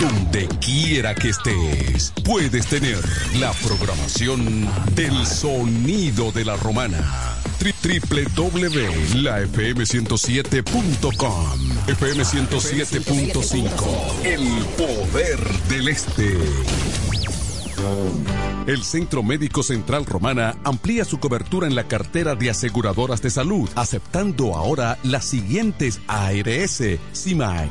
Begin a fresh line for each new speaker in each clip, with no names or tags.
Donde quiera que estés, puedes tener la programación del sonido de la romana. www.lafm107.com FM 107.5 El poder del este. El Centro Médico Central Romana amplía su cobertura en la cartera de aseguradoras de salud, aceptando ahora las siguientes ARS, CIMAC,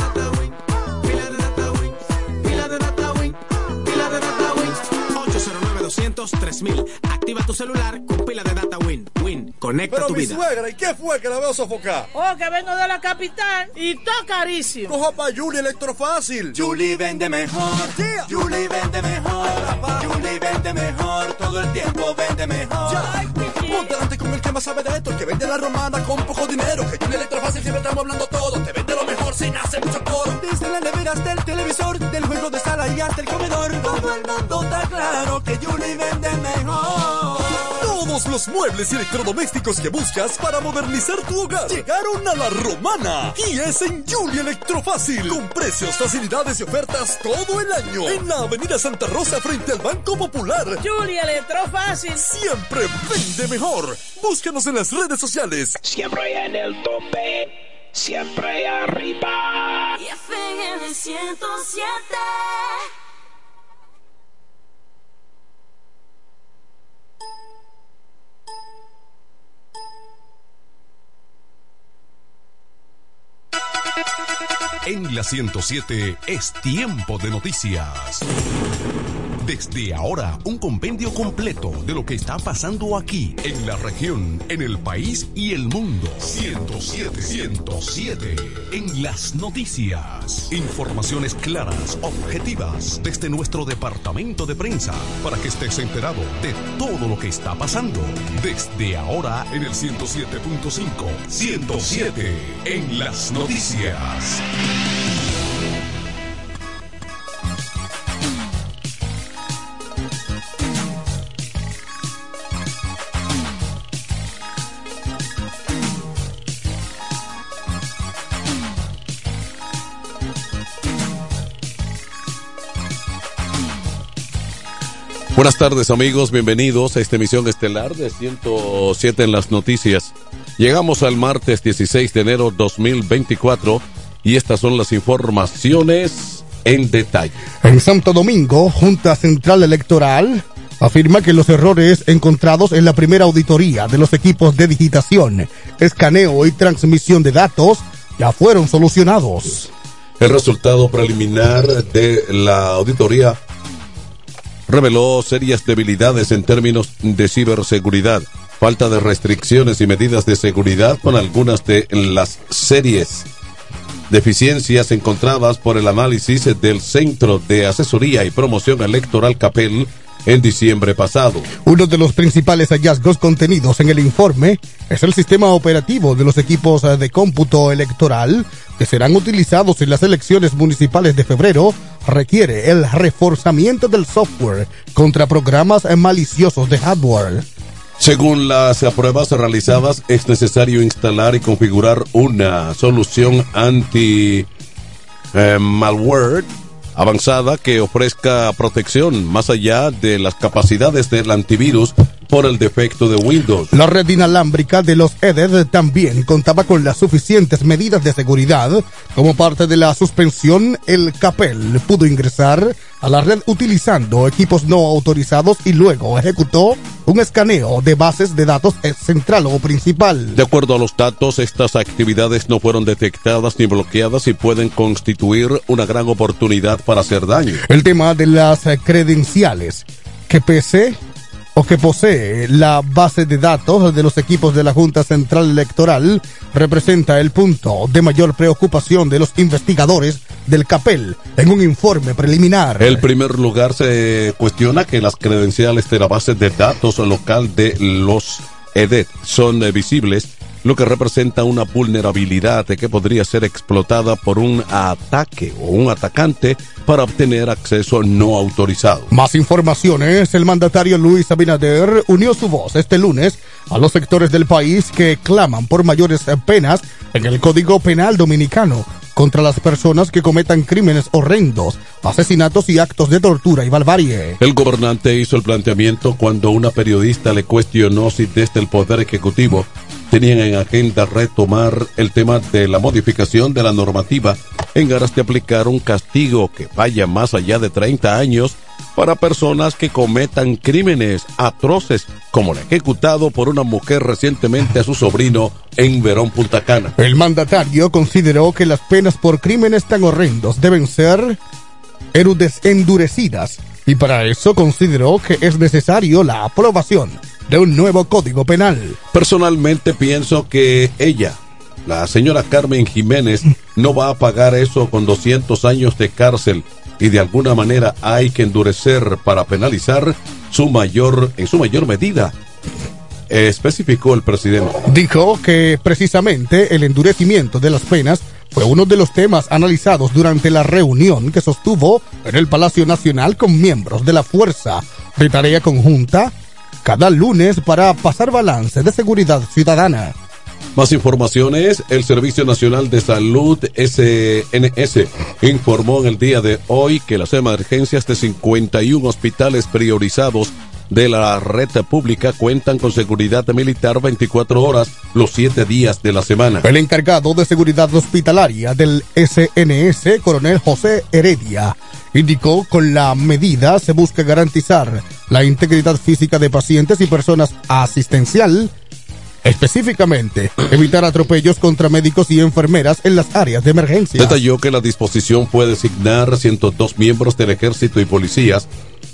200 3000 Activa tu celular con pila de data Win. Win, conecta
Pero
tu
mi
vida.
suegra, ¿y qué fue que la veo sofocar?
Oh, que vengo de la capital y todo carísimo.
Coja pa' Julie Electrofácil.
Julie vende mejor.
Yeah.
Julie vende mejor. Julie vende mejor. Todo el tiempo vende mejor.
Ponte delante con el que más sabe de esto, el que vende la romana con poco dinero. Que Julie Electrofácil siempre estamos hablando todo. Te vende lo mejor sin hacer mucho coro.
Desde las neveras del televisor, del juego de sala y hasta el comedor. Todo el mundo está claro que Julie vende mejor.
Todos los muebles y electrodomésticos que buscas para modernizar tu hogar llegaron a la romana. Y es en Julie Electrofácil. Con precios, facilidades y ofertas todo el año. En la Avenida Santa Rosa frente al Banco Popular.
Julia Electrofácil.
Siempre vende mejor. Búscanos en las redes sociales.
Siempre en el tope, siempre arriba.
Y FM 107.
En la 107 es tiempo de noticias. Desde ahora, un compendio completo de lo que está pasando aquí, en la región, en el país y el mundo. 107, 107. En las noticias. Informaciones claras, objetivas, desde nuestro departamento de prensa, para que estés enterado de todo lo que está pasando. Desde ahora, en el 107.5. 107. En las noticias.
Buenas tardes amigos, bienvenidos a esta emisión estelar de 107 en las noticias. Llegamos al martes 16 de enero 2024 y estas son las informaciones en detalle.
En Santo Domingo, Junta Central Electoral afirma que los errores encontrados en la primera auditoría de los equipos de digitación, escaneo y transmisión de datos ya fueron solucionados.
El resultado preliminar de la auditoría reveló serias debilidades en términos de ciberseguridad, falta de restricciones y medidas de seguridad con algunas de las series deficiencias encontradas por el análisis del Centro de Asesoría y Promoción Electoral CAPEL en diciembre pasado.
Uno de los principales hallazgos contenidos en el informe es el sistema operativo de los equipos de cómputo electoral que serán utilizados en las elecciones municipales de febrero requiere el reforzamiento del software contra programas maliciosos de hardware.
Según las pruebas realizadas, es necesario instalar y configurar una solución anti-malware avanzada que ofrezca protección más allá de las capacidades del antivirus por el defecto de Windows.
La red inalámbrica de los EDED también contaba con las suficientes medidas de seguridad. Como parte de la suspensión, el CAPEL pudo ingresar a la red utilizando equipos no autorizados y luego ejecutó un escaneo de bases de datos central o principal.
De acuerdo a los datos, estas actividades no fueron detectadas ni bloqueadas y pueden constituir una gran oportunidad para hacer daño.
El tema de las credenciales que PC o que posee la base de datos de los equipos de la Junta Central Electoral representa el punto de mayor preocupación de los investigadores del CAPEL en un informe preliminar.
En primer lugar, se cuestiona que las credenciales de la base de datos local de los EDET son visibles lo que representa una vulnerabilidad que podría ser explotada por un ataque o un atacante para obtener acceso no autorizado.
Más informaciones, el mandatario Luis Abinader unió su voz este lunes a los sectores del país que claman por mayores penas en el Código Penal Dominicano contra las personas que cometan crímenes horrendos, asesinatos y actos de tortura y barbarie.
El gobernante hizo el planteamiento cuando una periodista le cuestionó si desde el Poder Ejecutivo tenían en agenda retomar el tema de la modificación de la normativa en aras de aplicar un castigo que vaya más allá de 30 años para personas que cometan crímenes atroces, como el ejecutado por una mujer recientemente a su sobrino en Verón, Punta Cana.
El mandatario consideró que las penas por crímenes tan horrendos deben ser endurecidas y para eso consideró que es necesario la aprobación de un nuevo código penal.
Personalmente pienso que ella, la señora Carmen Jiménez, no va a pagar eso con 200 años de cárcel y de alguna manera hay que endurecer para penalizar su mayor en su mayor medida especificó el presidente.
Dijo que precisamente el endurecimiento de las penas fue uno de los temas analizados durante la reunión que sostuvo en el Palacio Nacional con miembros de la Fuerza de Tarea Conjunta cada lunes para pasar balance de seguridad ciudadana.
Más informaciones, el Servicio Nacional de Salud SNS informó en el día de hoy que las emergencias de 51 hospitales priorizados de la red pública cuentan con seguridad militar 24 horas los 7 días de la semana.
El encargado de seguridad hospitalaria del SNS, coronel José Heredia, indicó con la medida se busca garantizar la integridad física de pacientes y personas asistencial Específicamente, evitar atropellos contra médicos y enfermeras en las áreas de emergencia.
Detalló que la disposición puede designar 102 miembros del ejército y policías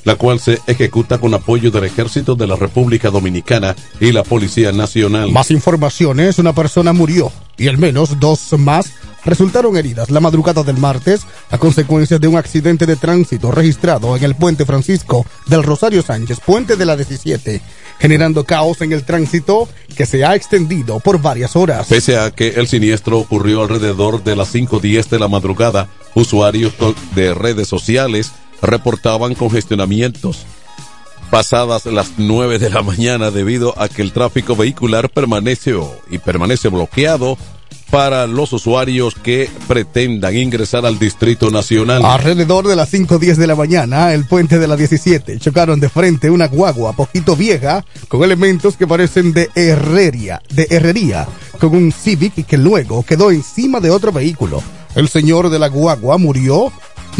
la cual se ejecuta con apoyo del Ejército de la República Dominicana y la Policía Nacional.
Más informaciones, una persona murió y al menos dos más resultaron heridas la madrugada del martes a consecuencia de un accidente de tránsito registrado en el puente Francisco del Rosario Sánchez, puente de la 17, generando caos en el tránsito que se ha extendido por varias horas.
Pese a que el siniestro ocurrió alrededor de las 5.10 de la madrugada, usuarios de redes sociales reportaban congestionamientos pasadas las 9 de la mañana debido a que el tráfico vehicular permanece y permanece bloqueado para los usuarios que pretendan ingresar al Distrito Nacional.
Alrededor de las 5.10 de la mañana, el puente de la 17 chocaron de frente una guagua poquito vieja con elementos que parecen de herrería, de herrería, con un Civic que luego quedó encima de otro vehículo. El señor de la guagua murió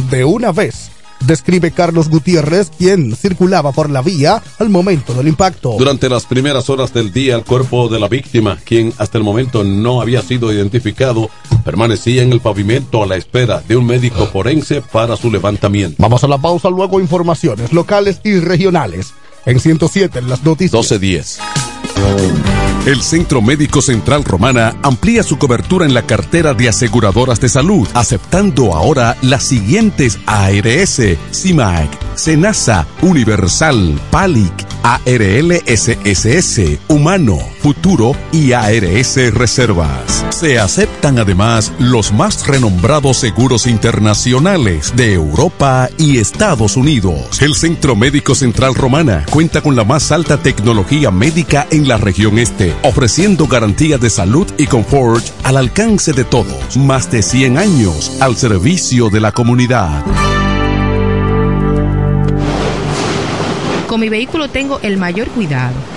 de una vez describe Carlos Gutiérrez, quien circulaba por la vía al momento del impacto.
Durante las primeras horas del día, el cuerpo de la víctima, quien hasta el momento no había sido identificado, permanecía en el pavimento a la espera de un médico forense para su levantamiento.
Vamos a la pausa, luego informaciones locales y regionales. En 107, en las noticias.
1210.
El Centro Médico Central Romana amplía su cobertura en la cartera de aseguradoras de salud, aceptando ahora las siguientes ARS, CIMAC, SENASA, Universal, PALIC, ARL SSS, Humano, Futuro y ARS Reservas. Se aceptan además los más renombrados seguros internacionales de Europa y Estados Unidos. El Centro Médico Central Romana cuenta con la más alta tecnología médica en la región este, ofreciendo garantía de salud y confort al alcance de todos. Más de 100 años al servicio de la comunidad.
Con mi vehículo tengo el mayor cuidado.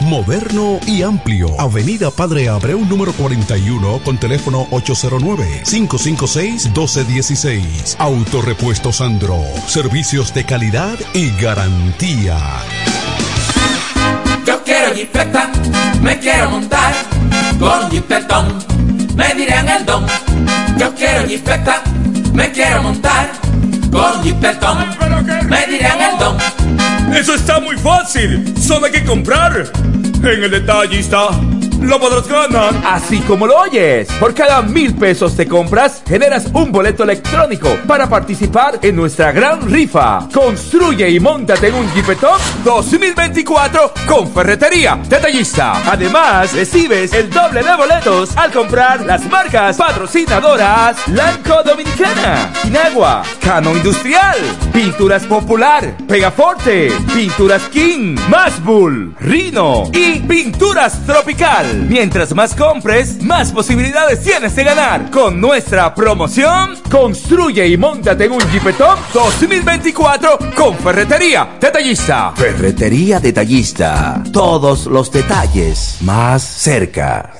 Moderno y amplio. Avenida Padre Abreu número 41 con teléfono 809-556-1216. Autorepuesto Sandro. Servicios de calidad y garantía.
Yo quiero jipeta, me quiero montar con jipetón, me dirán el don. Yo quiero jipeta, me quiero montar con jipetón, me dirán el don.
Eso está muy fácil. Solo hay que comprar. En el detallista lo podrás ganar.
Así como lo oyes, por cada mil pesos que compras, generas un boleto electrónico para participar en nuestra gran rifa. Construye y montate en un Jeepetop 2024 con Ferretería Detallista. Además, recibes el doble de boletos al comprar las marcas patrocinadoras Lanco Dominicana, Inagua, Cano Industrial, Pinturas Popular, Pegaforte, Pinturas King, Masbull, Rino y Pinturas Tropical. Mientras más compres, más posibilidades tienes de ganar. Con nuestra promoción, construye y montate en un Jeepetop 2024 con Ferretería Detallista.
Ferretería Detallista. Todos los detalles más cerca.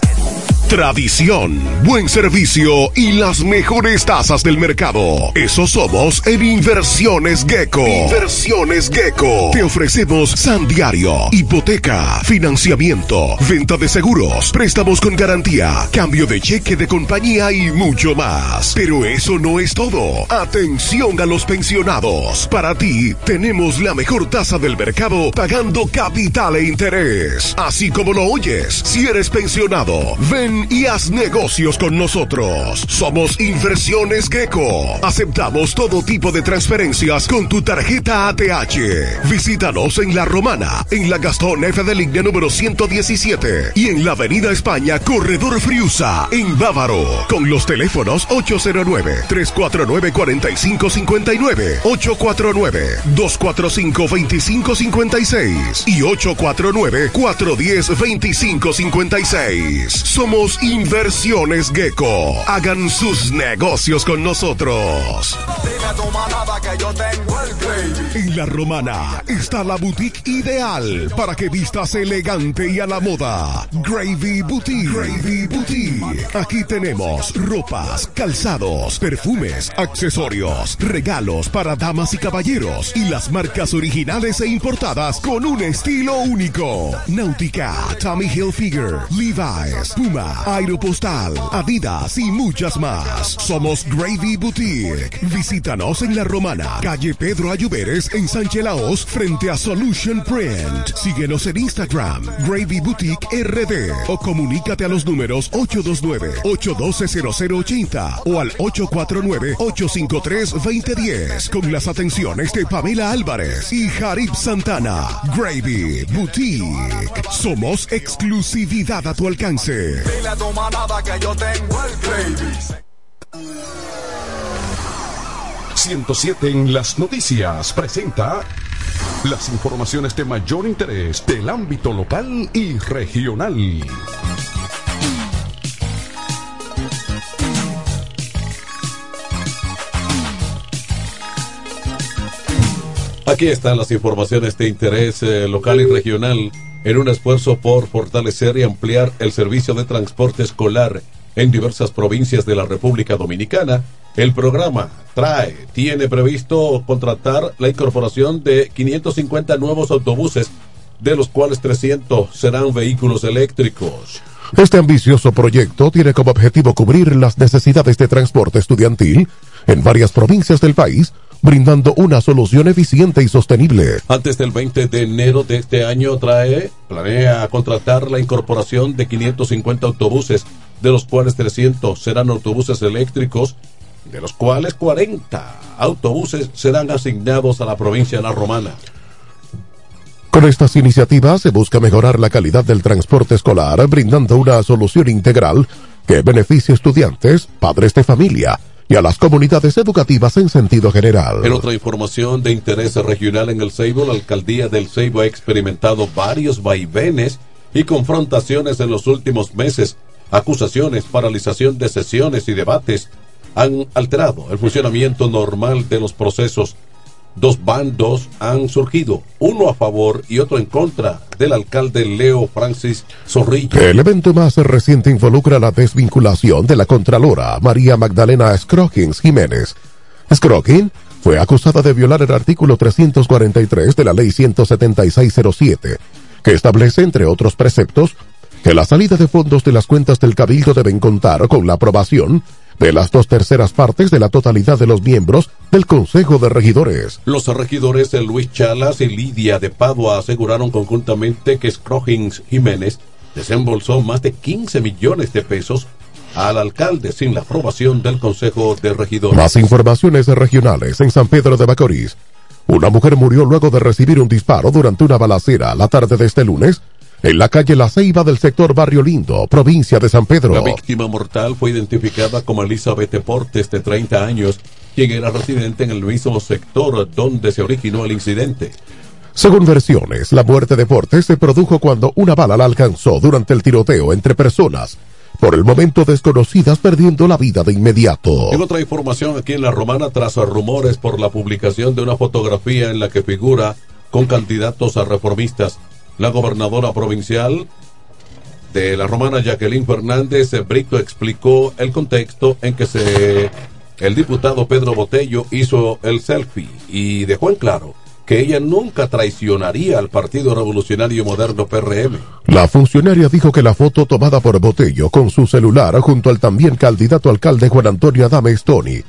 Tradición, buen servicio y las mejores tasas del mercado. Eso somos en Inversiones Gecko. Inversiones Gecko. Te ofrecemos San Diario, hipoteca, financiamiento, venta de seguros, préstamos con garantía, cambio de cheque de compañía y mucho más. Pero eso no es todo. Atención a los pensionados. Para ti tenemos la mejor tasa del mercado pagando capital e interés. Así como lo oyes, si eres pensionado, ven y haz negocios con nosotros. Somos Inversiones Gecko. Aceptamos todo tipo de transferencias con tu tarjeta ATH. Visítanos en La Romana, en la Gastón F de línea número 117 y en la Avenida España, Corredor Friusa, en Bávaro, con los teléfonos 809-349-4559, 849-245-2556 y 849-410-2556. Somos Inversiones Gecko. Hagan sus negocios con nosotros. En la romana está la boutique ideal para que vistas elegante y a la moda. Gravy Boutique. Gravy Boutique. Aquí tenemos ropas, calzados, perfumes, accesorios, regalos para damas y caballeros y las marcas originales e importadas con un estilo único. Náutica, Tommy Hilfiger, Levi's, Puma, Aeropostal, Adidas y muchas más. Somos Gravy Boutique. Visítanos en La Romana, calle Pedro Ayuberes en Sánchez Laos, frente a Solution Print. Síguenos en Instagram, Gravy Boutique RD o comunícate a los números 829-812-0080 o al 849-853-2010 con las atenciones de Pamela Álvarez y Jarib Santana. Gravy Boutique. Somos exclusividad a tu alcance.
Dile a tu manada que yo tengo el gravy.
107 en las noticias presenta las informaciones de mayor interés del ámbito local y regional.
Aquí están las informaciones de interés eh, local y regional en un esfuerzo por fortalecer y ampliar el servicio de transporte escolar en diversas provincias de la República Dominicana. El programa trae, tiene previsto contratar la incorporación de 550 nuevos autobuses de los cuales 300 serán vehículos eléctricos.
Este ambicioso proyecto tiene como objetivo cubrir las necesidades de transporte estudiantil en varias provincias del país, brindando una solución eficiente y sostenible.
Antes del 20 de enero de este año trae, planea contratar la incorporación de 550 autobuses, de los cuales 300 serán autobuses eléctricos, de los cuales 40 autobuses serán asignados a la provincia de La Romana.
Con estas iniciativas se busca mejorar la calidad del transporte escolar, brindando una solución integral que beneficie a estudiantes, padres de familia y a las comunidades educativas en sentido general.
En otra información de interés regional en el Ceibo, la alcaldía del Ceibo ha experimentado varios vaivenes y confrontaciones en los últimos meses. Acusaciones, paralización de sesiones y debates han alterado el funcionamiento normal de los procesos dos bandos han surgido, uno a favor y otro en contra del alcalde Leo Francis Zorrilla.
El evento más reciente involucra la desvinculación de la Contralora María Magdalena Scroggins Jiménez. Scroggins fue acusada de violar el artículo 343 de la Ley 17607, que establece, entre otros preceptos, que la salida de fondos de las cuentas del Cabildo deben contar con la aprobación de las dos terceras partes de la totalidad de los miembros del Consejo de Regidores.
Los regidores Luis Chalas y Lidia de Padua aseguraron conjuntamente que Scroggins Jiménez desembolsó más de 15 millones de pesos al alcalde sin la aprobación del Consejo de Regidores.
Más informaciones regionales en San Pedro de Macorís. Una mujer murió luego de recibir un disparo durante una balacera la tarde de este lunes en la calle La Ceiba del sector Barrio Lindo, provincia de San Pedro.
La víctima mortal fue identificada como Elizabeth Deportes, de 30 años, quien era residente en el mismo sector donde se originó el incidente.
Según versiones, la muerte de Portes se produjo cuando una bala la alcanzó durante el tiroteo entre personas, por el momento desconocidas perdiendo la vida de inmediato.
En otra información aquí en La Romana, tras rumores por la publicación de una fotografía en la que figura con candidatos a reformistas, la gobernadora provincial de la romana Jacqueline Fernández Brito explicó el contexto en que se el diputado Pedro Botello hizo el selfie y dejó en claro que ella nunca traicionaría al Partido Revolucionario Moderno PRM.
La funcionaria dijo que la foto tomada por Botello con su celular junto al también candidato alcalde Juan Antonio Adame Stoni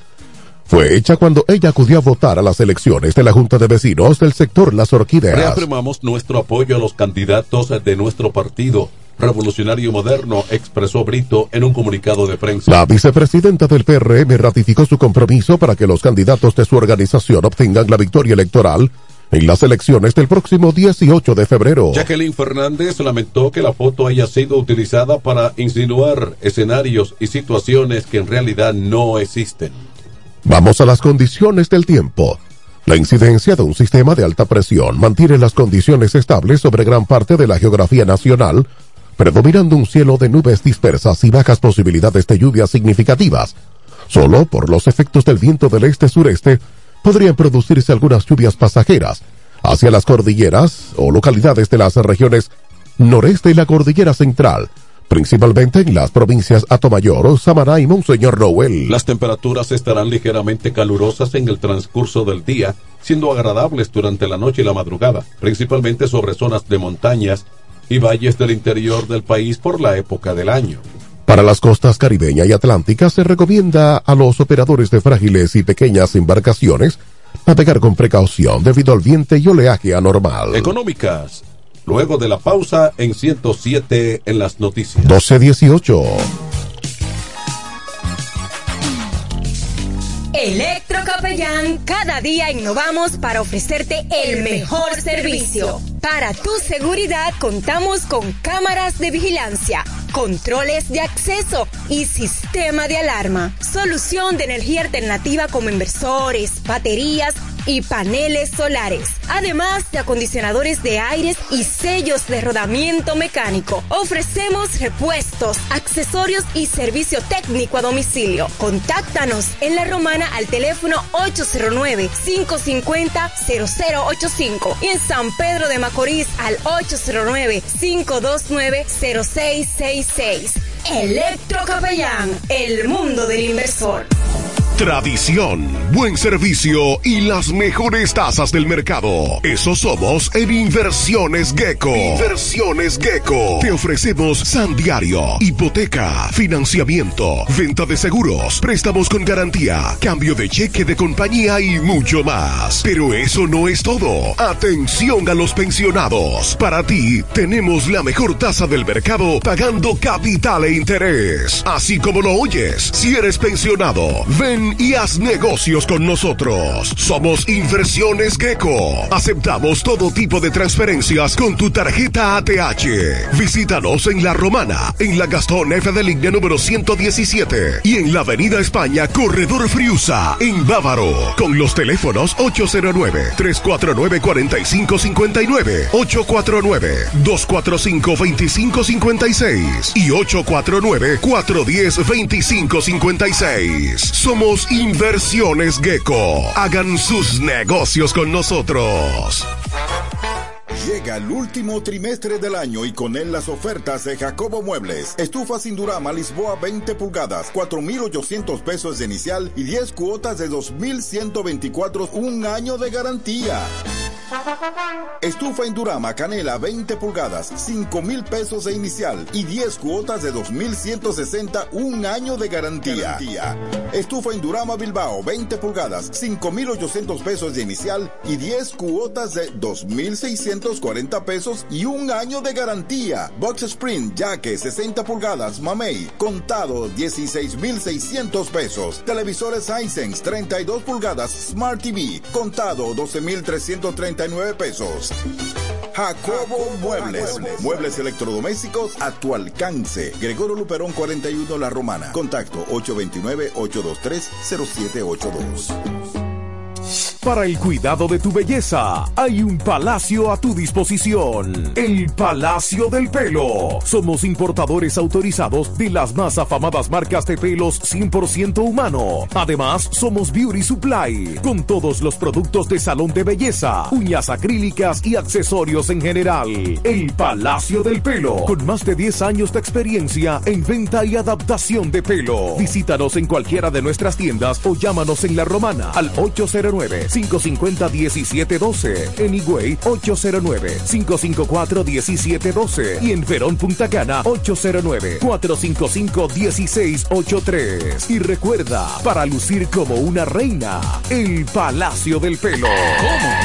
fue hecha cuando ella acudió a votar a las elecciones de la Junta de Vecinos del sector Las Orquídeas.
Reafirmamos nuestro apoyo a los candidatos de nuestro partido. Revolucionario Moderno, expresó Brito en un comunicado de prensa.
La vicepresidenta del PRM ratificó su compromiso para que los candidatos de su organización obtengan la victoria electoral en las elecciones del próximo 18 de febrero.
Jacqueline Fernández lamentó que la foto haya sido utilizada para insinuar escenarios y situaciones que en realidad no existen.
Vamos a las condiciones del tiempo. La incidencia de un sistema de alta presión mantiene las condiciones estables sobre gran parte de la geografía nacional, predominando un cielo de nubes dispersas y bajas posibilidades de lluvias significativas. Solo por los efectos del viento del este-sureste podrían producirse algunas lluvias pasajeras hacia las cordilleras o localidades de las regiones noreste y la cordillera central, principalmente en las provincias Atomayor, Samaná y Monseñor Noel.
Las temperaturas estarán ligeramente calurosas en el transcurso del día, siendo agradables durante la noche y la madrugada, principalmente sobre zonas de montañas y valles del interior del país por la época del año.
Para las costas caribeña y atlántica se recomienda a los operadores de frágiles y pequeñas embarcaciones navegar con precaución debido al viento y oleaje anormal.
Económicas luego de la pausa en 107 en las noticias.
1218.
Electrocapellán, cada día innovamos para ofrecerte el mejor servicio. Para tu seguridad contamos con cámaras de vigilancia, controles de acceso y sistema de alarma. Solución de energía alternativa como inversores, baterías, y paneles solares, además de acondicionadores de aires y sellos de rodamiento mecánico. Ofrecemos repuestos, accesorios y servicio técnico a domicilio. Contáctanos en La Romana al teléfono 809-550-0085 y en San Pedro de Macorís al 809-529-0666. Electrocapellán, el mundo del inversor.
Tradición, buen servicio y las mejores tasas del mercado. Eso somos en Inversiones Gecko. Inversiones Gecko. Te ofrecemos San Diario, hipoteca, financiamiento, venta de seguros, préstamos con garantía, cambio de cheque de compañía y mucho más. Pero eso no es todo. Atención a los pensionados. Para ti tenemos la mejor tasa del mercado pagando capital e interés. Así como lo oyes, si eres pensionado, ven y haz negocios con nosotros. Somos Inversiones Gecko. Aceptamos todo tipo de transferencias con tu tarjeta ATH. Visítanos en La Romana, en la Gastón F de línea número 117 y en la Avenida España, Corredor Friusa, en Bávaro, con los teléfonos 809-349-4559, 849-245-2556 y 849-410-2556. Somos Inversiones Gecko. Hagan sus negocios con nosotros.
Llega el último trimestre del año y con él las ofertas de Jacobo Muebles. Estufa sin Durama Lisboa 20 pulgadas, 4,800 pesos de inicial y 10 cuotas de 2,124, un año de garantía. Estufa Indurama Canela 20 pulgadas, 5 mil pesos de inicial y 10 cuotas de 2,160, un año de garantía. Estufa Indurama Bilbao 20 pulgadas, 5,800 pesos de inicial y 10 cuotas de 2,640 pesos y un año de garantía. Box Sprint Jaque 60 pulgadas, Mamey, contado 16,600 pesos. Televisores Hisense 32 pulgadas, Smart TV, contado 12,339 pesos. Jacobo Muebles. Muebles electrodomésticos a tu alcance. Gregorio Luperón 41 La Romana. Contacto 829-823-0782.
Para el cuidado de tu belleza, hay un palacio a tu disposición. El Palacio del Pelo. Somos importadores autorizados de las más afamadas marcas de pelos 100% humano. Además, somos Beauty Supply, con todos los productos de salón de belleza, uñas acrílicas y accesorios en general. El Palacio del Pelo, con más de 10 años de experiencia en venta y adaptación de pelo. Visítanos en cualquiera de nuestras tiendas o llámanos en La Romana al 809 550-1712. En Higüey, 809-554-1712. Y en Verón Punta Cana, 809-455-1683. Y recuerda, para lucir como una reina, el Palacio del Pelo.
¿Cómo?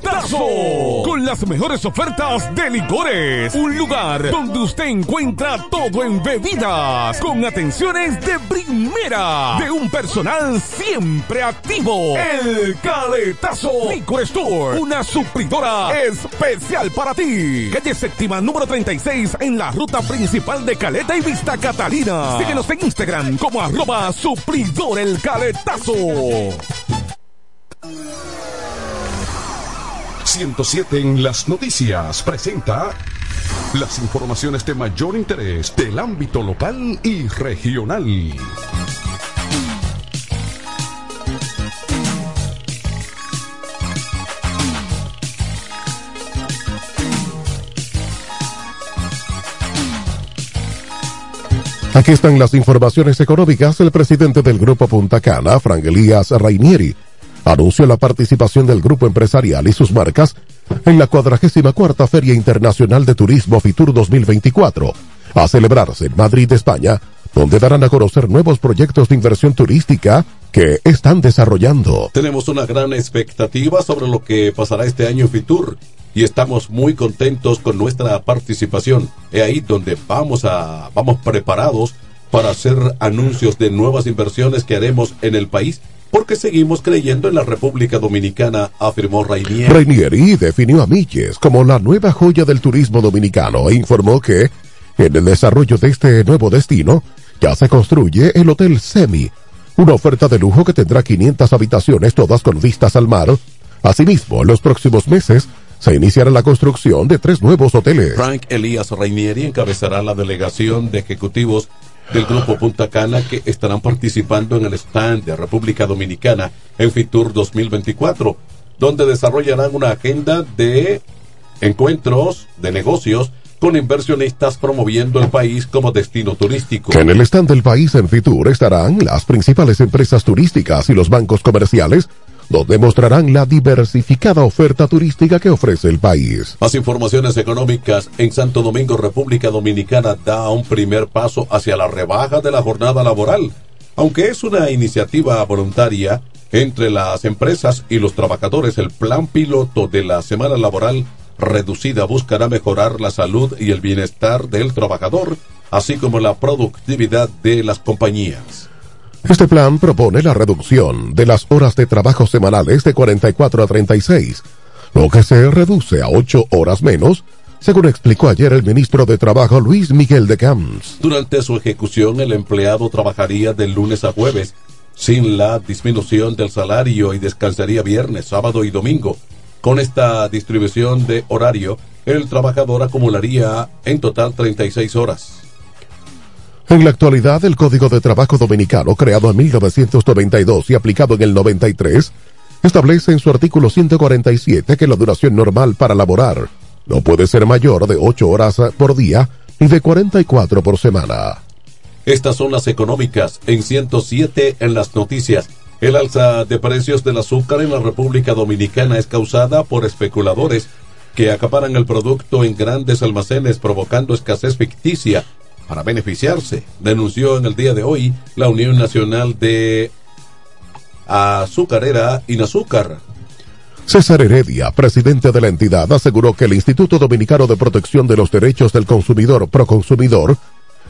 Con las mejores ofertas de licores. Un lugar donde usted encuentra todo en bebidas. Con atenciones de primera. De un personal siempre activo. El Caletazo Licor Store. Una suplidora especial para ti. Calle séptima número 36 en la ruta principal de Caleta y Vista Catalina. Síguenos en Instagram como arroba suplidor el caletazo.
107 en las noticias presenta las informaciones de mayor interés del ámbito local y regional.
Aquí están las informaciones económicas. El presidente del Grupo Punta Cana, Frank Elías Rainieri, anunció la participación del grupo empresarial y sus marcas en la 44 Feria Internacional de Turismo Fitur 2024, a celebrarse en Madrid, España, donde darán a conocer nuevos proyectos de inversión turística que están desarrollando.
Tenemos una gran expectativa sobre lo que pasará este año Fitur y estamos muy contentos con nuestra participación. Es ahí donde vamos a vamos preparados para hacer anuncios de nuevas inversiones que haremos en el país porque seguimos creyendo en la República Dominicana, afirmó Rainier.
Rainieri definió a Milles como la nueva joya del turismo dominicano e informó que en el desarrollo de este nuevo destino ya se construye el Hotel Semi,
una oferta de lujo que tendrá 500 habitaciones, todas con vistas al mar. Asimismo, en los próximos meses se iniciará la construcción de tres nuevos hoteles.
Frank Elías Reinieri encabezará la delegación de ejecutivos del Grupo Punta Cana que estarán participando en el stand de República Dominicana en Fitur 2024, donde desarrollarán una agenda de encuentros de negocios con inversionistas promoviendo el país como destino turístico.
En el stand del país en Fitur estarán las principales empresas turísticas y los bancos comerciales, donde mostrarán la diversificada oferta turística que ofrece el país.
Más informaciones económicas en Santo Domingo, República Dominicana da un primer paso hacia la rebaja de la jornada laboral. Aunque es una iniciativa voluntaria entre las empresas y los trabajadores, el plan piloto de la semana laboral reducida buscará mejorar la salud y el bienestar del trabajador, así como la productividad de las compañías.
Este plan propone la reducción de las horas de trabajo semanales de 44 a 36, lo que se reduce a 8 horas menos, según explicó ayer el ministro de Trabajo Luis Miguel de Camps.
Durante su ejecución, el empleado trabajaría de lunes a jueves, sin la disminución del salario y descansaría viernes, sábado y domingo. Con esta distribución de horario, el trabajador acumularía en total 36 horas.
En la actualidad, el Código de Trabajo Dominicano, creado en 1992 y aplicado en el 93, establece en su artículo 147 que la duración normal para laborar no puede ser mayor de 8 horas por día y de 44 por semana.
Estas son las económicas en 107 en las noticias. El alza de precios del azúcar en la República Dominicana es causada por especuladores que acaparan el producto en grandes almacenes provocando escasez ficticia para beneficiarse, denunció en el día de hoy la Unión Nacional de Azucarera Inazúcar.
César Heredia, presidente de la entidad, aseguró que el Instituto Dominicano de Protección de los Derechos del Consumidor, Proconsumidor,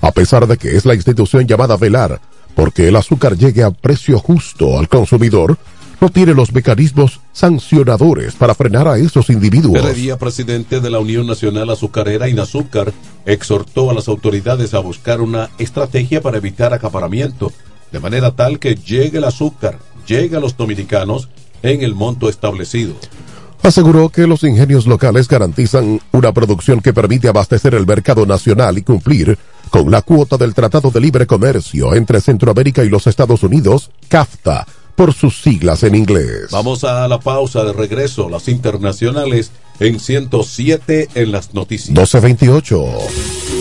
a pesar de que es la institución llamada a velar porque el azúcar llegue a precio justo al consumidor, no tiene los mecanismos sancionadores para frenar a esos individuos.
Heredia, presidente de la Unión Nacional Azucarera Inazúcar, exhortó a las autoridades a buscar una estrategia para evitar acaparamiento, de manera tal que llegue el azúcar, llegue a los dominicanos en el monto establecido.
Aseguró que los ingenios locales garantizan una producción que permite abastecer el mercado nacional y cumplir con la cuota del Tratado de Libre Comercio entre Centroamérica y los Estados Unidos, CAFTA, por sus siglas en inglés.
Vamos a la pausa de regreso, las internacionales en 107 en las noticias.
1228.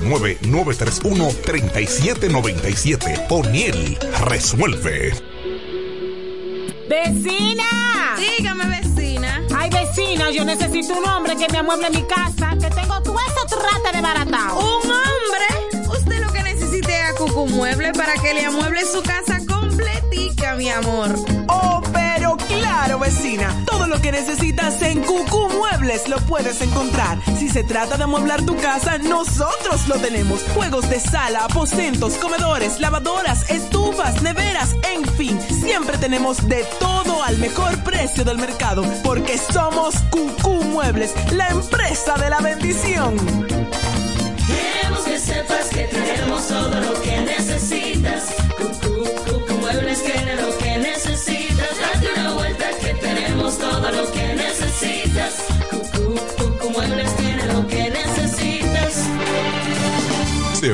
809-931-3797. O'Neill resuelve.
¡Vecina!
Dígame, vecina.
Ay, vecina, yo necesito un hombre que me amueble mi casa, que tengo todo eso trate de baratado.
¿Un hombre? Usted lo que necesite es a Cucu Mueble para que le amueble su casa completica, mi amor.
Oh, claro, vecina. Todo lo que necesitas en Cucú Muebles lo puedes encontrar. Si se trata de amueblar tu casa, nosotros lo tenemos. Juegos de sala, aposentos, comedores, lavadoras, estufas, neveras, en fin. Siempre tenemos de todo al mejor precio del mercado. Porque somos Cucú Muebles, la empresa de la bendición.
Queremos que sepas que tenemos todo lo que necesitas. Cucú, Cucú Muebles lo que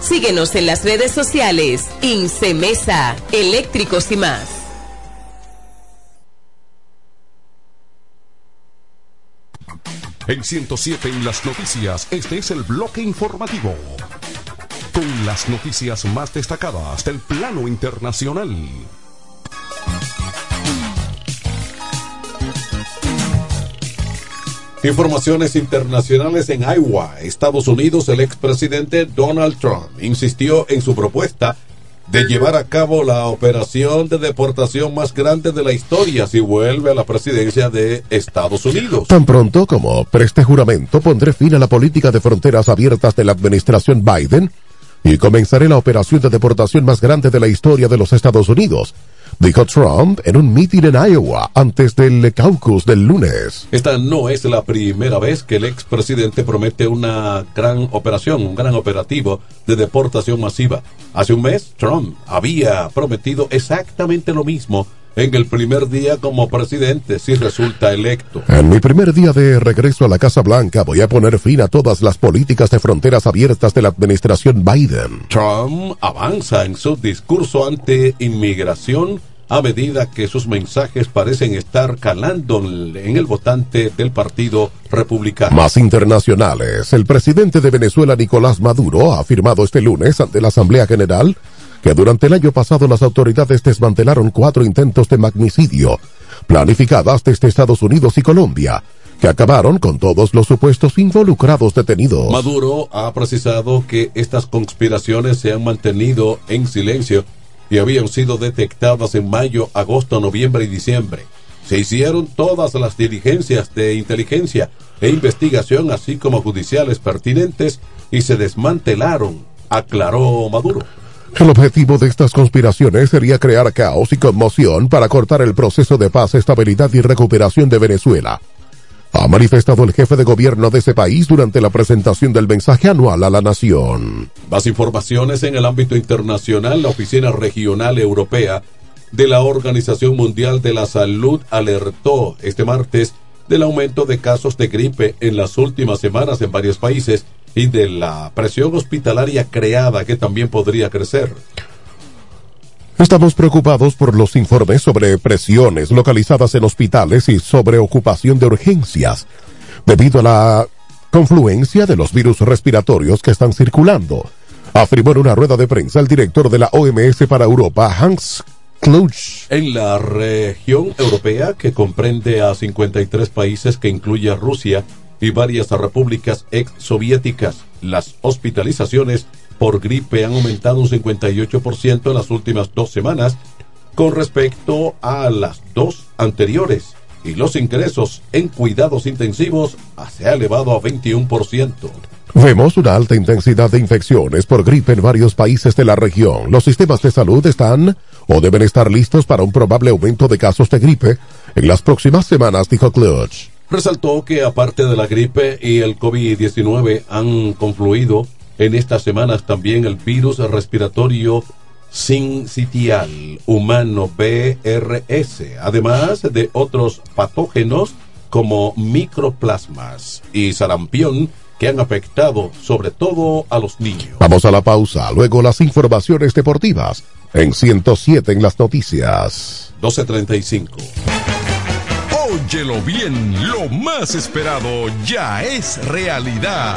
Síguenos en las redes sociales. Incemesa, eléctricos y más.
En 107 en las noticias, este es el bloque informativo. Con las noticias más destacadas del plano internacional.
Informaciones internacionales en Iowa, Estados Unidos. El expresidente Donald Trump insistió en su propuesta de llevar a cabo la operación de deportación más grande de la historia si vuelve a la presidencia de Estados Unidos.
Tan pronto como preste juramento, pondré fin a la política de fronteras abiertas de la administración Biden y comenzaré la operación de deportación más grande de la historia de los Estados Unidos, dijo Trump en un mitin en Iowa antes del caucus del lunes.
Esta no es la primera vez que el expresidente promete una gran operación, un gran operativo de deportación masiva. Hace un mes, Trump había prometido exactamente lo mismo en el primer día como presidente si resulta electo.
En mi primer día de regreso a la Casa Blanca voy a poner fin a todas las políticas de fronteras abiertas de la administración Biden.
Trump avanza en su discurso ante inmigración a medida que sus mensajes parecen estar calando en el votante del Partido Republicano.
Más internacionales. El presidente de Venezuela, Nicolás Maduro, ha afirmado este lunes ante la Asamblea General que durante el año pasado las autoridades desmantelaron cuatro intentos de magnicidio planificadas desde Estados Unidos y Colombia, que acabaron con todos los supuestos involucrados detenidos.
Maduro ha precisado que estas conspiraciones se han mantenido en silencio y habían sido detectadas en mayo, agosto, noviembre y diciembre. Se hicieron todas las diligencias de inteligencia e investigación, así como judiciales pertinentes, y se desmantelaron, aclaró Maduro.
El objetivo de estas conspiraciones sería crear caos y conmoción para cortar el proceso de paz, estabilidad y recuperación de Venezuela. Ha manifestado el jefe de gobierno de ese país durante la presentación del mensaje anual a la nación.
Más informaciones en el ámbito internacional, la Oficina Regional Europea de la Organización Mundial de la Salud alertó este martes del aumento de casos de gripe en las últimas semanas en varios países y de la presión hospitalaria creada que también podría crecer.
Estamos preocupados por los informes sobre presiones localizadas en hospitales y sobre ocupación de urgencias, debido a la confluencia de los virus respiratorios que están circulando, afirmó en una rueda de prensa el director de la OMS para Europa, Hans Kluge.
En la región europea, que comprende a 53 países que incluye a Rusia y varias repúblicas ex-soviéticas, las hospitalizaciones por gripe han aumentado un 58% en las últimas dos semanas con respecto a las dos anteriores y los ingresos en cuidados intensivos se ha elevado a 21%.
Vemos una alta intensidad de infecciones por gripe en varios países de la región. Los sistemas de salud están o deben estar listos para un probable aumento de casos de gripe en las próximas semanas, dijo Clutch.
Resaltó que aparte de la gripe y el COVID-19 han confluido en estas semanas también el virus respiratorio sincitial humano BRS, además de otros patógenos como microplasmas y sarampión que han afectado sobre todo a los niños.
Vamos a la pausa, luego las informaciones deportivas en 107 en las noticias.
1235.
Óyelo bien, lo más esperado ya es realidad.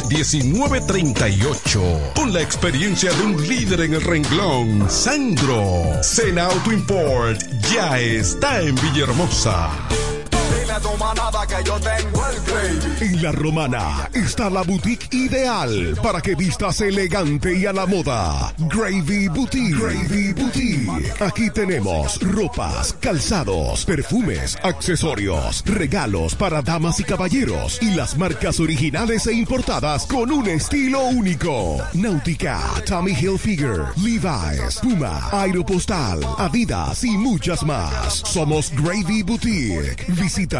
1938. Con la experiencia de un líder en el renglón, Sandro. Sena Auto Import ya está en Villahermosa.
En La Romana está la boutique ideal para que vistas elegante y a la moda. Gravy Boutique. Gravy Boutique. Aquí tenemos ropas, calzados, perfumes, accesorios, regalos para damas y caballeros y las marcas originales e importadas con un estilo único. Náutica, Tommy Hilfiger, Levi's, Puma, Aeropostal, Adidas y muchas más. Somos Gravy Boutique.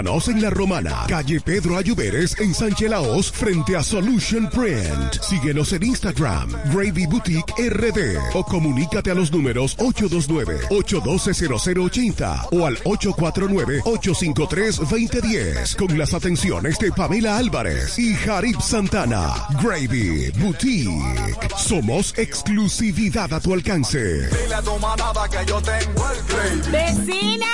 Visítanos en La Romana, calle Pedro Ayuberes en Sánchez Laos, frente a Solution Print. Síguenos en Instagram, Gravy Boutique RD o comunícate a los números 829-812-0080 o al 849-853-2010 con las atenciones de Pamela Álvarez y Jarib Santana. Gravy Boutique. Somos exclusividad a tu alcance.
Dile a tu manada que yo tengo el gravy.
¡Vecina!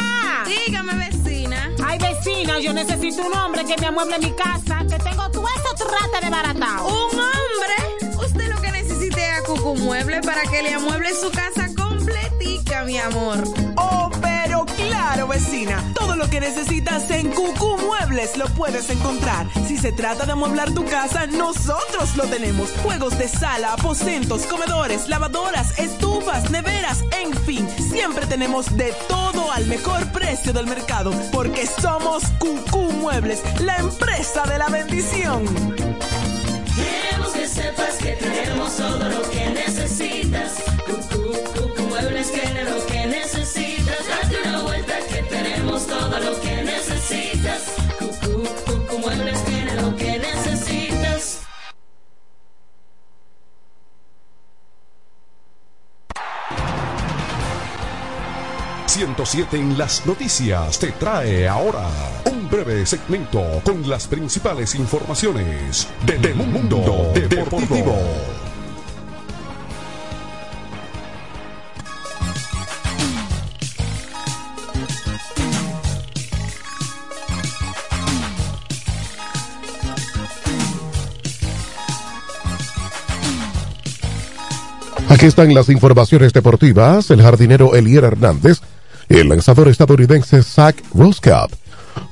Dígame, vecina.
Ay, vecina, yo necesito un hombre que me amueble mi casa, que tengo todo eso trate de baratao.
¿Un hombre? Usted lo que necesite es a Cucumueble para que le amueble su casa completica, mi amor.
Oh, claro, vecina. Todo lo que necesitas en Cucú Muebles lo puedes encontrar. Si se trata de amueblar tu casa, nosotros lo tenemos. Juegos de sala, aposentos, comedores, lavadoras, estufas, neveras, en fin. Siempre tenemos de todo al mejor precio del mercado. Porque somos Cucú Muebles, la empresa de la bendición.
Queremos que sepas que tenemos todo lo que necesitas. Cucú, cucú, muebles lo que. Una vuelta que tenemos todo lo que necesitas. Cucú, cucú, muebles tiene lo que necesitas.
...107 en las noticias te trae ahora un breve segmento con las principales informaciones del mundo deportivo.
Aquí están las informaciones deportivas. El jardinero Elier Hernández y el lanzador estadounidense Zach Roscap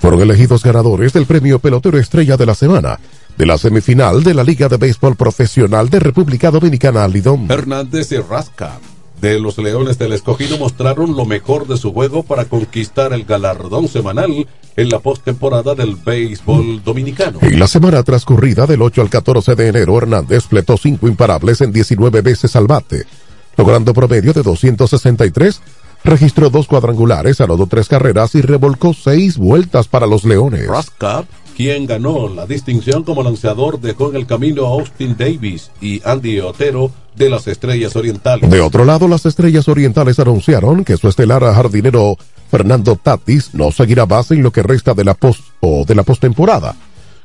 fueron elegidos ganadores del premio Pelotero Estrella de la Semana de la semifinal de la Liga de Béisbol Profesional de República Dominicana Lidón.
Hernández y Rasca de los Leones del Escogido mostraron lo mejor de su juego para conquistar el galardón semanal en la postemporada del béisbol dominicano.
En la semana transcurrida del 8 al 14 de enero, Hernández fletó cinco imparables en 19 veces al bate, logrando promedio de 263, registró dos cuadrangulares, anotó tres carreras y revolcó seis vueltas para los Leones.
Rascap, quien ganó la distinción como lanzador, dejó en el camino a Austin Davis y Andy Otero de las Estrellas Orientales.
De otro lado, las Estrellas Orientales anunciaron que su estelar jardinero Fernando Tatis no seguirá base en lo que resta de la post o de la postemporada.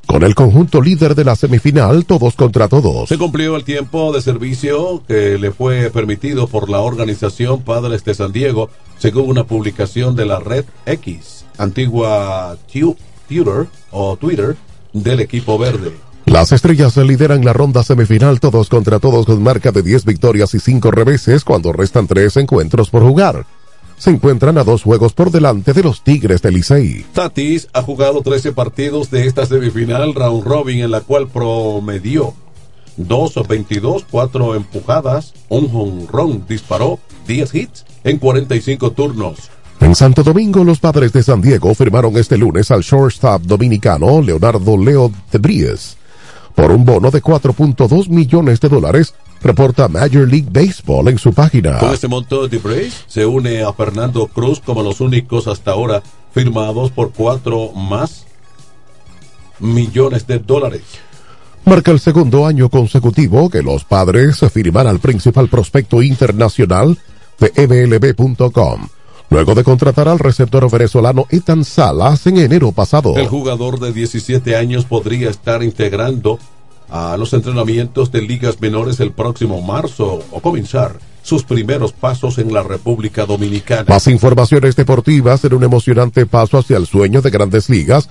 Con el conjunto líder de la semifinal, todos contra todos.
Se cumplió el tiempo de servicio que le fue permitido por la organización Padres de San Diego, según una publicación de la red X, antigua Tu- Twitter o Twitter del equipo verde.
Las estrellas lideran la ronda semifinal todos contra todos con marca de 10 victorias y 5 reveses cuando restan 3 encuentros por jugar. Se encuentran a dos juegos por delante de los Tigres de Licey.
Tatis ha jugado 13 partidos de esta semifinal round robin en la cual promedió 2 22, 4 empujadas, un jonrón, disparó 10 hits en 45 turnos.
En Santo Domingo, los padres de San Diego firmaron este lunes al shortstop dominicano Leonardo Leo de Bries por un bono de 4.2 millones de dólares, reporta Major League Baseball en su página.
Con este monto de Brace se une a Fernando Cruz como los únicos hasta ahora firmados por cuatro más millones de dólares.
Marca el segundo año consecutivo que los padres firman al principal prospecto internacional de MLB.com, luego de contratar al receptor venezolano Ethan Salas en enero pasado.
El jugador de 17 años podría estar integrando a los entrenamientos de ligas menores el próximo marzo o comenzar sus primeros pasos en la República Dominicana.
Más informaciones deportivas en un emocionante paso hacia el sueño de grandes ligas.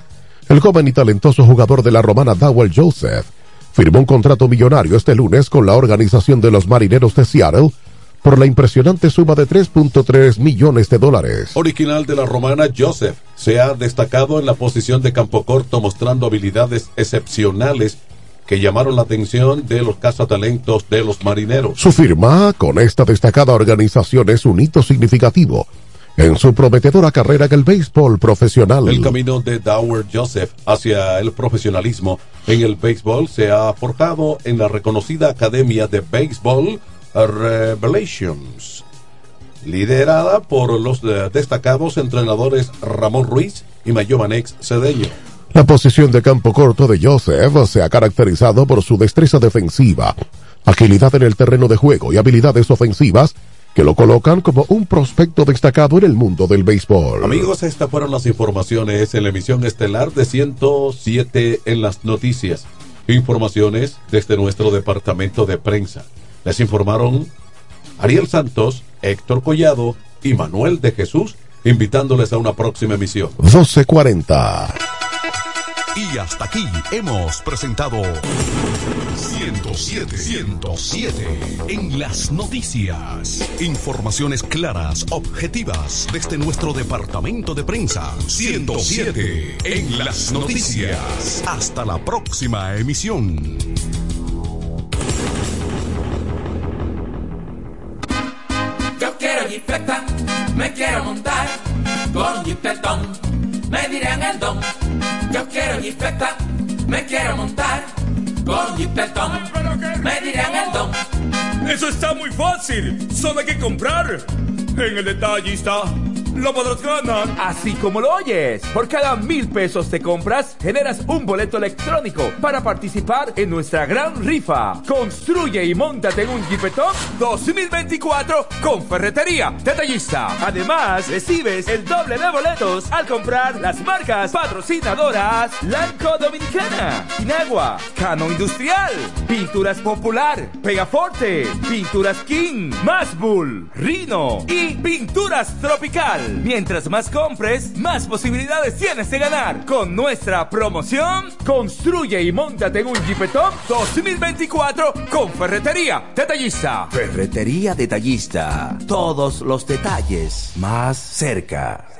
El joven y talentoso jugador de la romana Dawel Joseph firmó un contrato millonario este lunes con la organización de los marineros de Seattle por la impresionante suma de 3.3 millones de dólares.
Original de la romana, Joseph se ha destacado en la posición de campo corto mostrando habilidades excepcionales que llamaron la atención de los cazatalentos de los marineros.
Su firma con esta destacada organización es un hito significativo en su prometedora carrera en el béisbol profesional.
El camino de Dower Joseph hacia el profesionalismo en el béisbol se ha forjado en la reconocida Academia de Béisbol Revelations, liderada por los eh, destacados entrenadores Ramón Ruiz y Mayomanex Cedeño.
La posición de campo corto de Joseph se ha caracterizado por su destreza defensiva, agilidad en el terreno de juego y habilidades ofensivas que lo colocan como un prospecto destacado en el mundo del béisbol.
Amigos, estas fueron las informaciones en la emisión estelar de 107 en las noticias. Informaciones desde nuestro departamento de prensa. Les informaron Ariel Santos, Héctor Collado y Manuel de Jesús, invitándoles a una próxima emisión.
1240.
Y hasta aquí hemos presentado 107, 107 en las noticias. Informaciones claras, objetivas desde nuestro departamento de prensa. 107 en las noticias. Hasta la próxima emisión.
Jipeta, me quiero montar con jipetón, me dirán el don. Yo quiero jipeta, me quiero montar con jipetón, me dirán el don.
Eso está muy fácil. Solo hay que comprar. En el detallista lo podrás ganar.
Así como lo oyes, por cada mil pesos te compras, generas un boleto electrónico para participar en nuestra gran rifa. Construye y montate en un Jeepetop 2024 con Ferretería Detallista. Además, recibes el doble de boletos al comprar las marcas patrocinadoras Lanco Dominicana, Inagua, Cano Industrial, Pinturas Popular, Pegaforte, Pinturas King, Masbull, Rino y Pinturas Tropical. Mientras más compres, más posibilidades tienes de ganar. Con nuestra promoción, construye y montate en un Jeepetop 2024 con Ferretería Detallista.
Ferretería Detallista. Todos los detalles más cerca.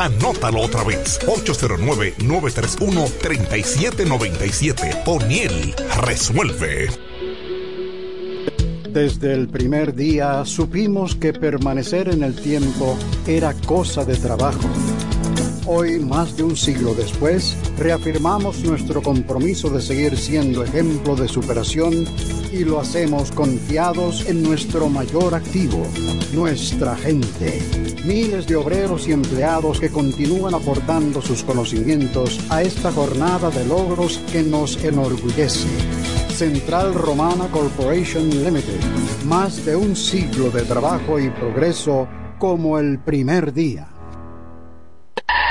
Anótalo otra vez. 809-931-3797. O'Neill resuelve.
Desde el primer día supimos que permanecer en el tiempo era cosa de trabajo. Hoy, más de un siglo después, reafirmamos nuestro compromiso de seguir siendo ejemplo de superación y lo hacemos confiados en nuestro mayor activo, nuestra gente. Miles de obreros y empleados que continúan aportando sus conocimientos a esta jornada de logros que nos enorgullece. Central Romana Corporation Limited. Más de un siglo de trabajo y progreso como el primer día.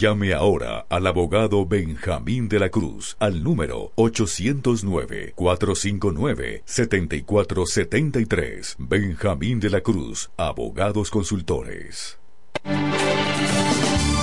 Llame ahora al abogado Benjamín de la Cruz al número 809-459-7473. Benjamín de la Cruz, abogados consultores.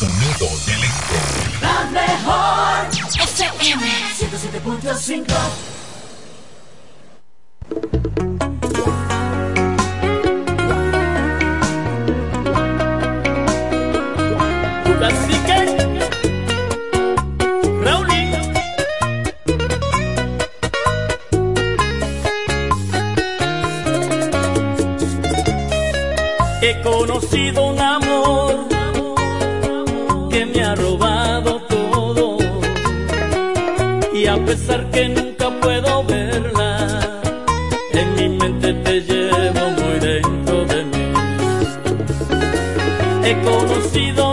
Sonido del este.
La mejor FM 107.5
Tu cacique, Raulín. He conocido un amor a pesar que nunca puedo verla, en mi mente te llevo muy dentro de mí. He conocido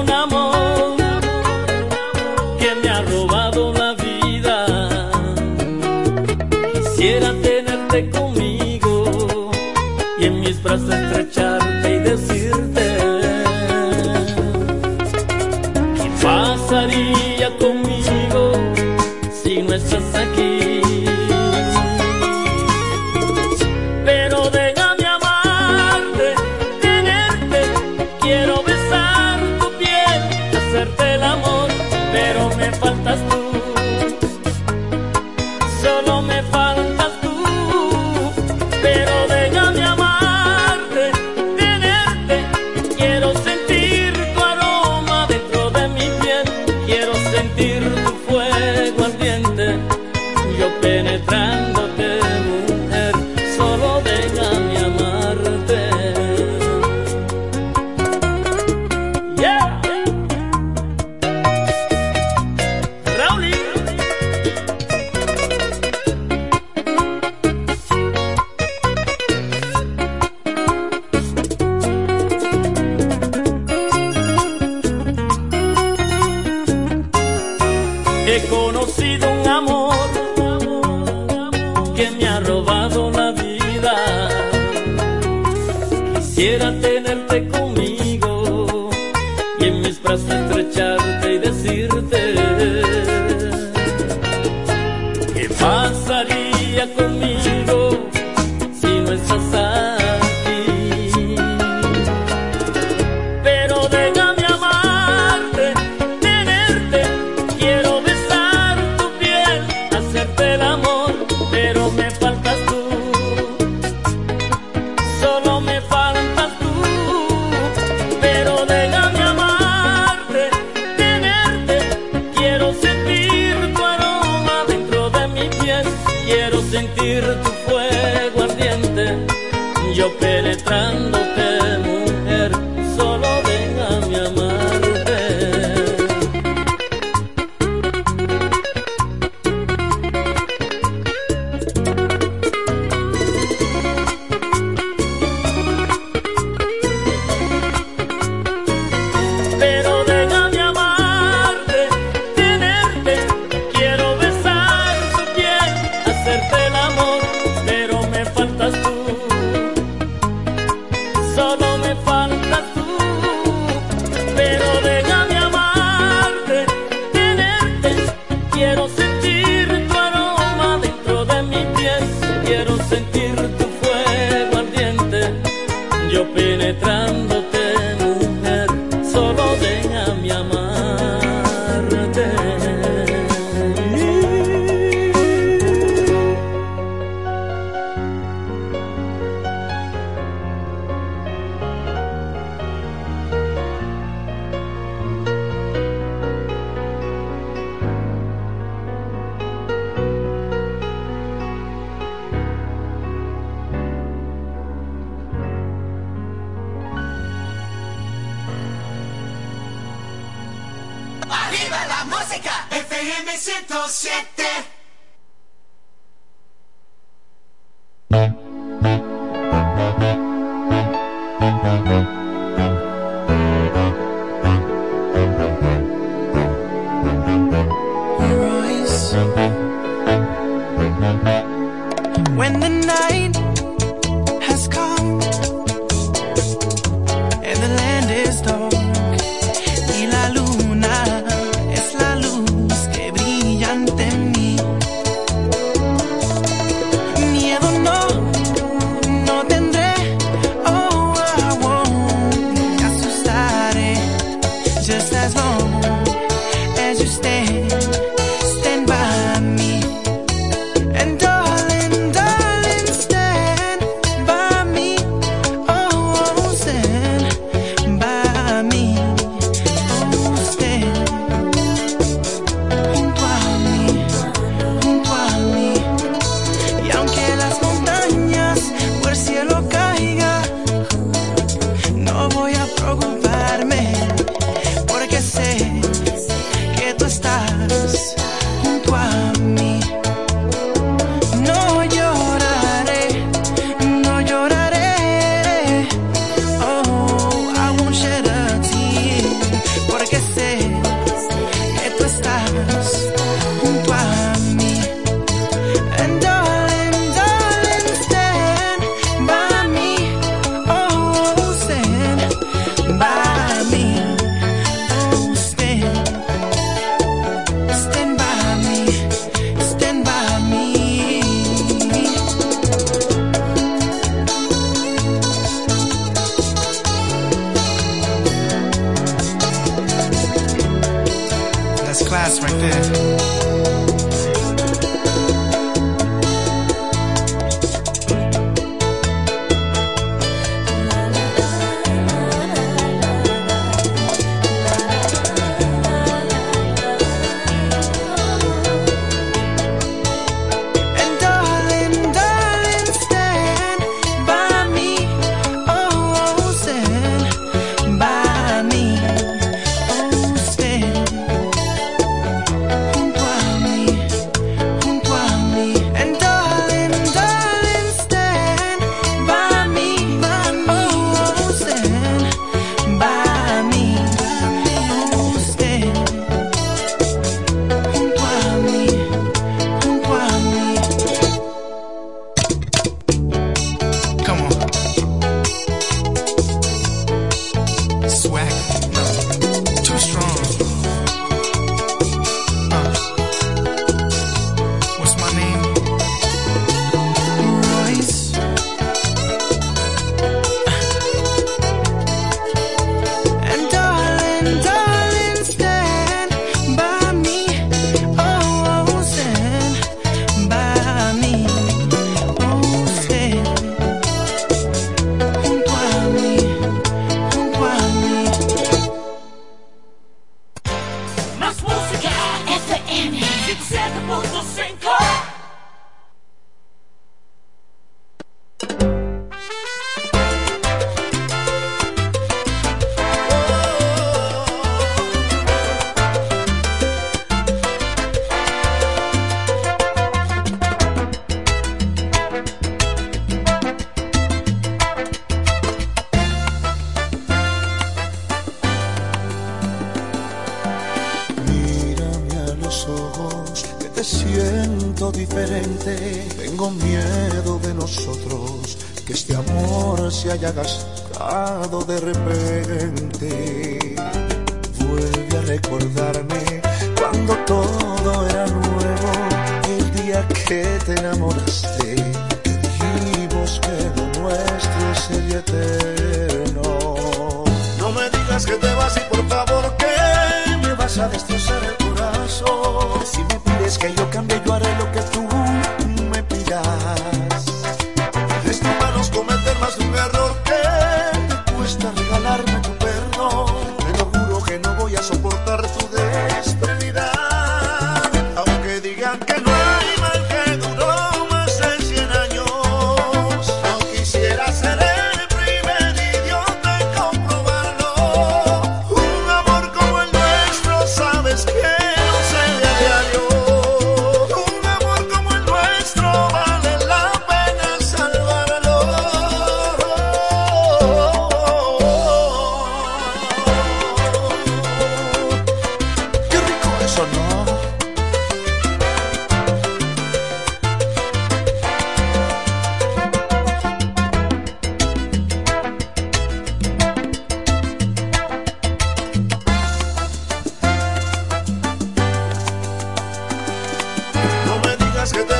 que
te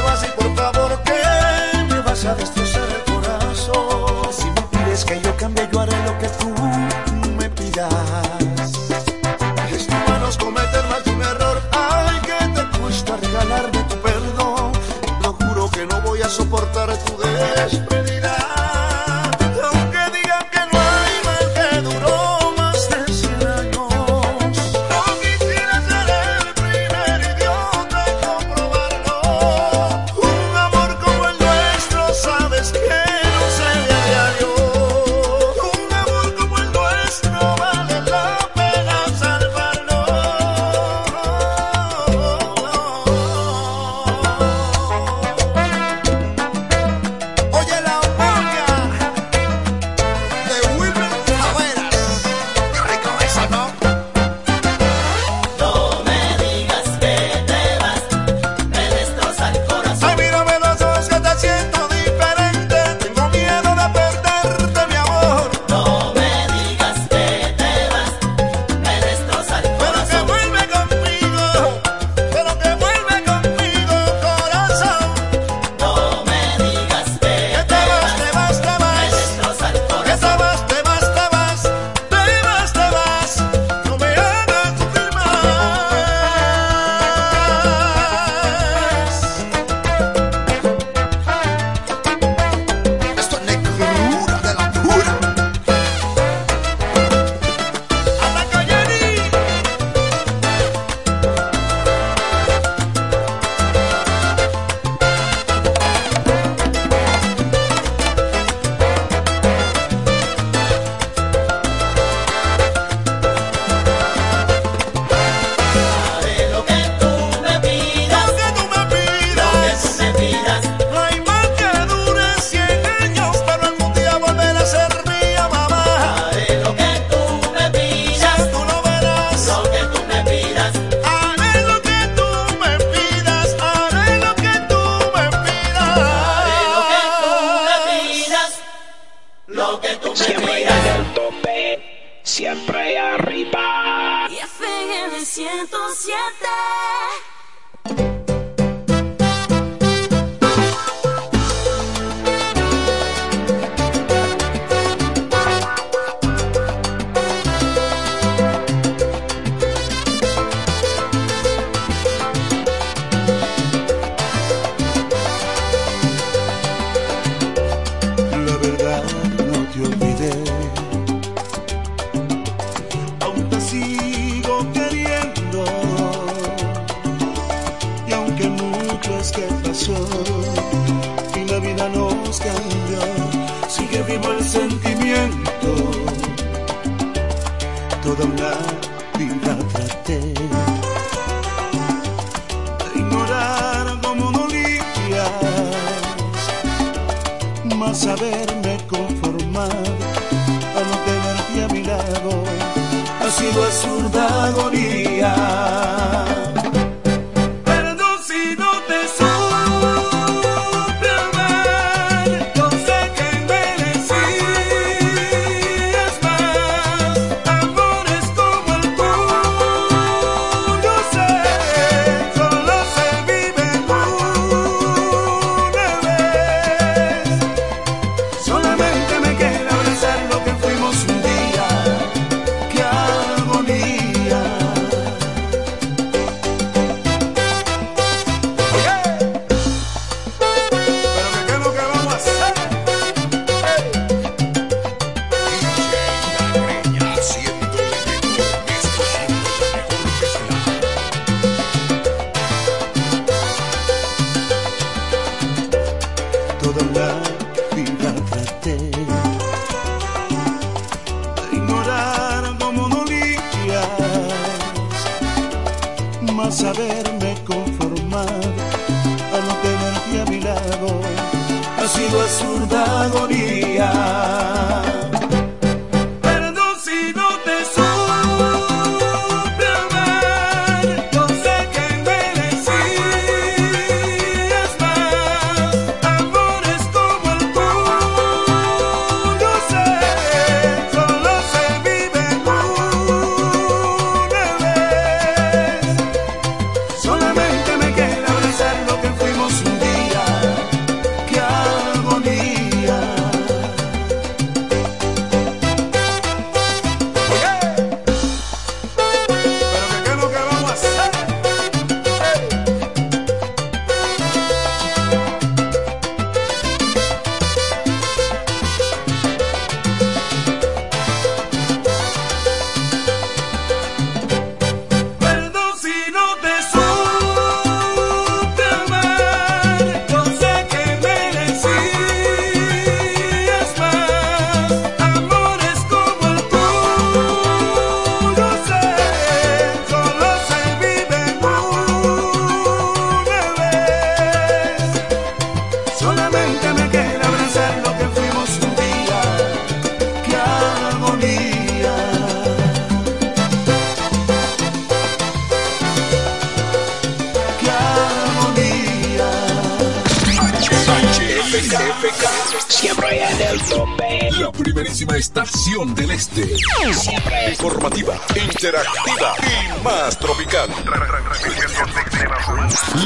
primerísima estación del este.
Siempre
Informativa, interactiva y más tropical.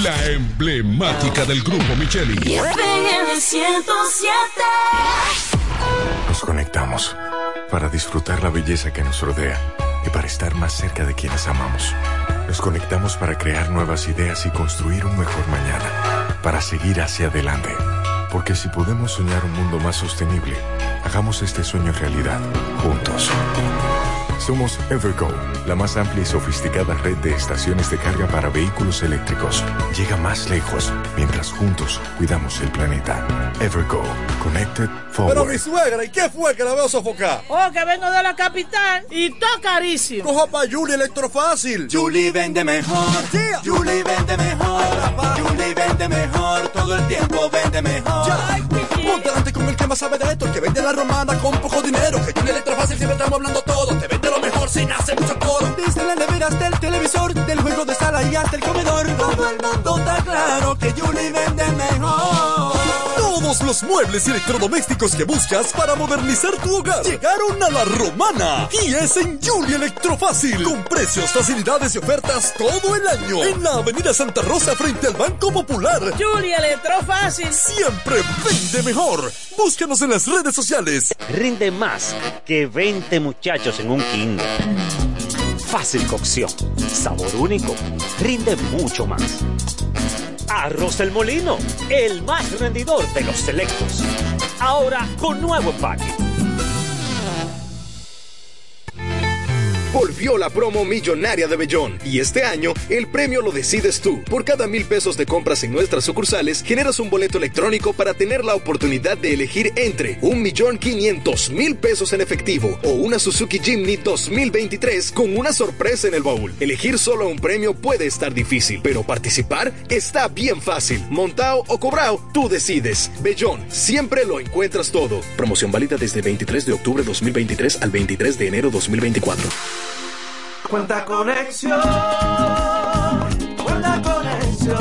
La emblemática del grupo Micheli.
FM 107.
Nos conectamos para disfrutar la belleza que nos rodea y para estar más cerca de quienes amamos. Nos conectamos para crear nuevas ideas y construir un mejor mañana, para seguir hacia adelante. Porque si podemos soñar un mundo más sostenible, hagamos este sueño realidad, juntos. Somos Evergo, la más amplia y sofisticada red de estaciones de carga para vehículos eléctricos. Llega más lejos mientras juntos cuidamos el planeta. Evergo, Connected Forward.
Pero mi suegra, ¿y qué fue que la veo sofocar?
Oh, que vengo de la capital y todo carísimo.
Coja pa' Julie Electrofácil.
Julie vende mejor. Julie vende mejor. Julie vende mejor. Todo el tiempo vende mejor.
Ponte más sabe de esto, que vende la romana con poco dinero. Que Julie Electrofácil siempre estamos hablando todo. Te vende lo mejor sin hacer mucho coro.
Desde la nevera hasta el televisor, del juego de sala y hasta el comedor. Todo el mundo está claro que Julie vende mejor.
Todos los muebles y electrodomésticos que buscas para modernizar tu hogar llegaron a la romana. Y es en Julie Electrofácil. Con precios, facilidades y ofertas todo el año. En la Avenida Santa Rosa frente al Banco Popular.
Julie Electrofácil.
Siempre vende mejor. Búscanos en las redes sociales.
Rinde más que 20 muchachos en un kinder. Fácil cocción, sabor único, rinde mucho más. Arroz El Molino, el más rendidor de los selectos. Ahora con nuevo empaque.
Volvió la promo millonaria de Bellón y este año el premio lo decides tú. Por cada mil pesos de compras en nuestras sucursales generas un boleto electrónico para tener la oportunidad de elegir entre un millón quinientos mil pesos en efectivo o una Suzuki Jimny 2023 con una sorpresa en el baúl. Elegir solo un premio puede estar difícil, pero participar está bien fácil. Montao o cobrao, tú decides. Bellón, siempre lo encuentras todo. Promoción válida desde 23 de octubre 2023 al 23 de enero 2024.
Cuenta conexión, cuenta conexión.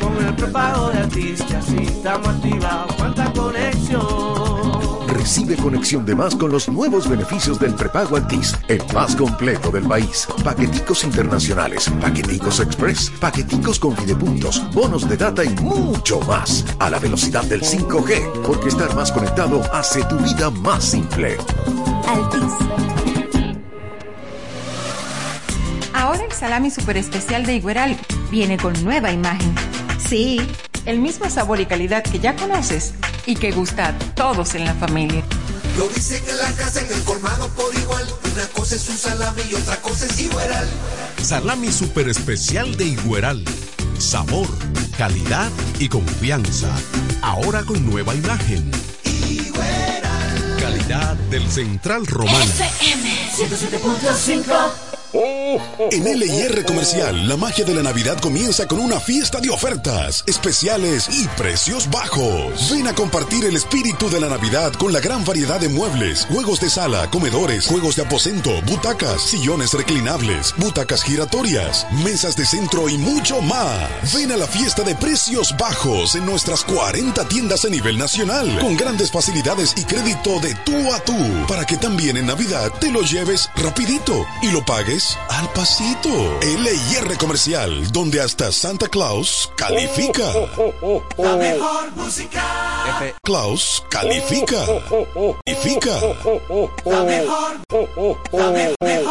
Con el prepago de artistas y estamos activados. Cuenta conexión.
Recibe conexión de más con los nuevos beneficios del prepago Altis, el más completo del país. Paqueticos internacionales, paqueticos express, paqueticos con videopuntos, bonos de data y mucho más. A la velocidad del 5G, porque estar más conectado hace tu vida más simple.
Altis. El salami super especial de Igueral viene con nueva imagen. Sí, el mismo sabor y calidad que ya conoces y que gusta a todos en la familia.
Lo dicen en la casa, en el colmado por igual. Una cosa es un salami y otra cosa es Igueral.
Salami super especial de Igueral. Sabor, calidad y confianza. Ahora con nueva imagen. Calidad del Central Romano.
FM 107.5.
En LIR Comercial, la magia de la Navidad comienza con una fiesta de ofertas, especiales y precios bajos. Ven a compartir el espíritu de la Navidad con la gran variedad de muebles, juegos de sala, comedores, juegos de aposento, butacas, sillones reclinables, butacas giratorias, mesas de centro y mucho más. Ven a la fiesta de precios bajos en nuestras 40 tiendas a nivel nacional, con grandes facilidades y crédito de tú a tú, para que también en Navidad te lo lleves rapidito y lo pagues al pasito. LIR Comercial, donde hasta Santa Claus califica.
La mejor música.
Claus califica. Califica.
La mejor. La mejor.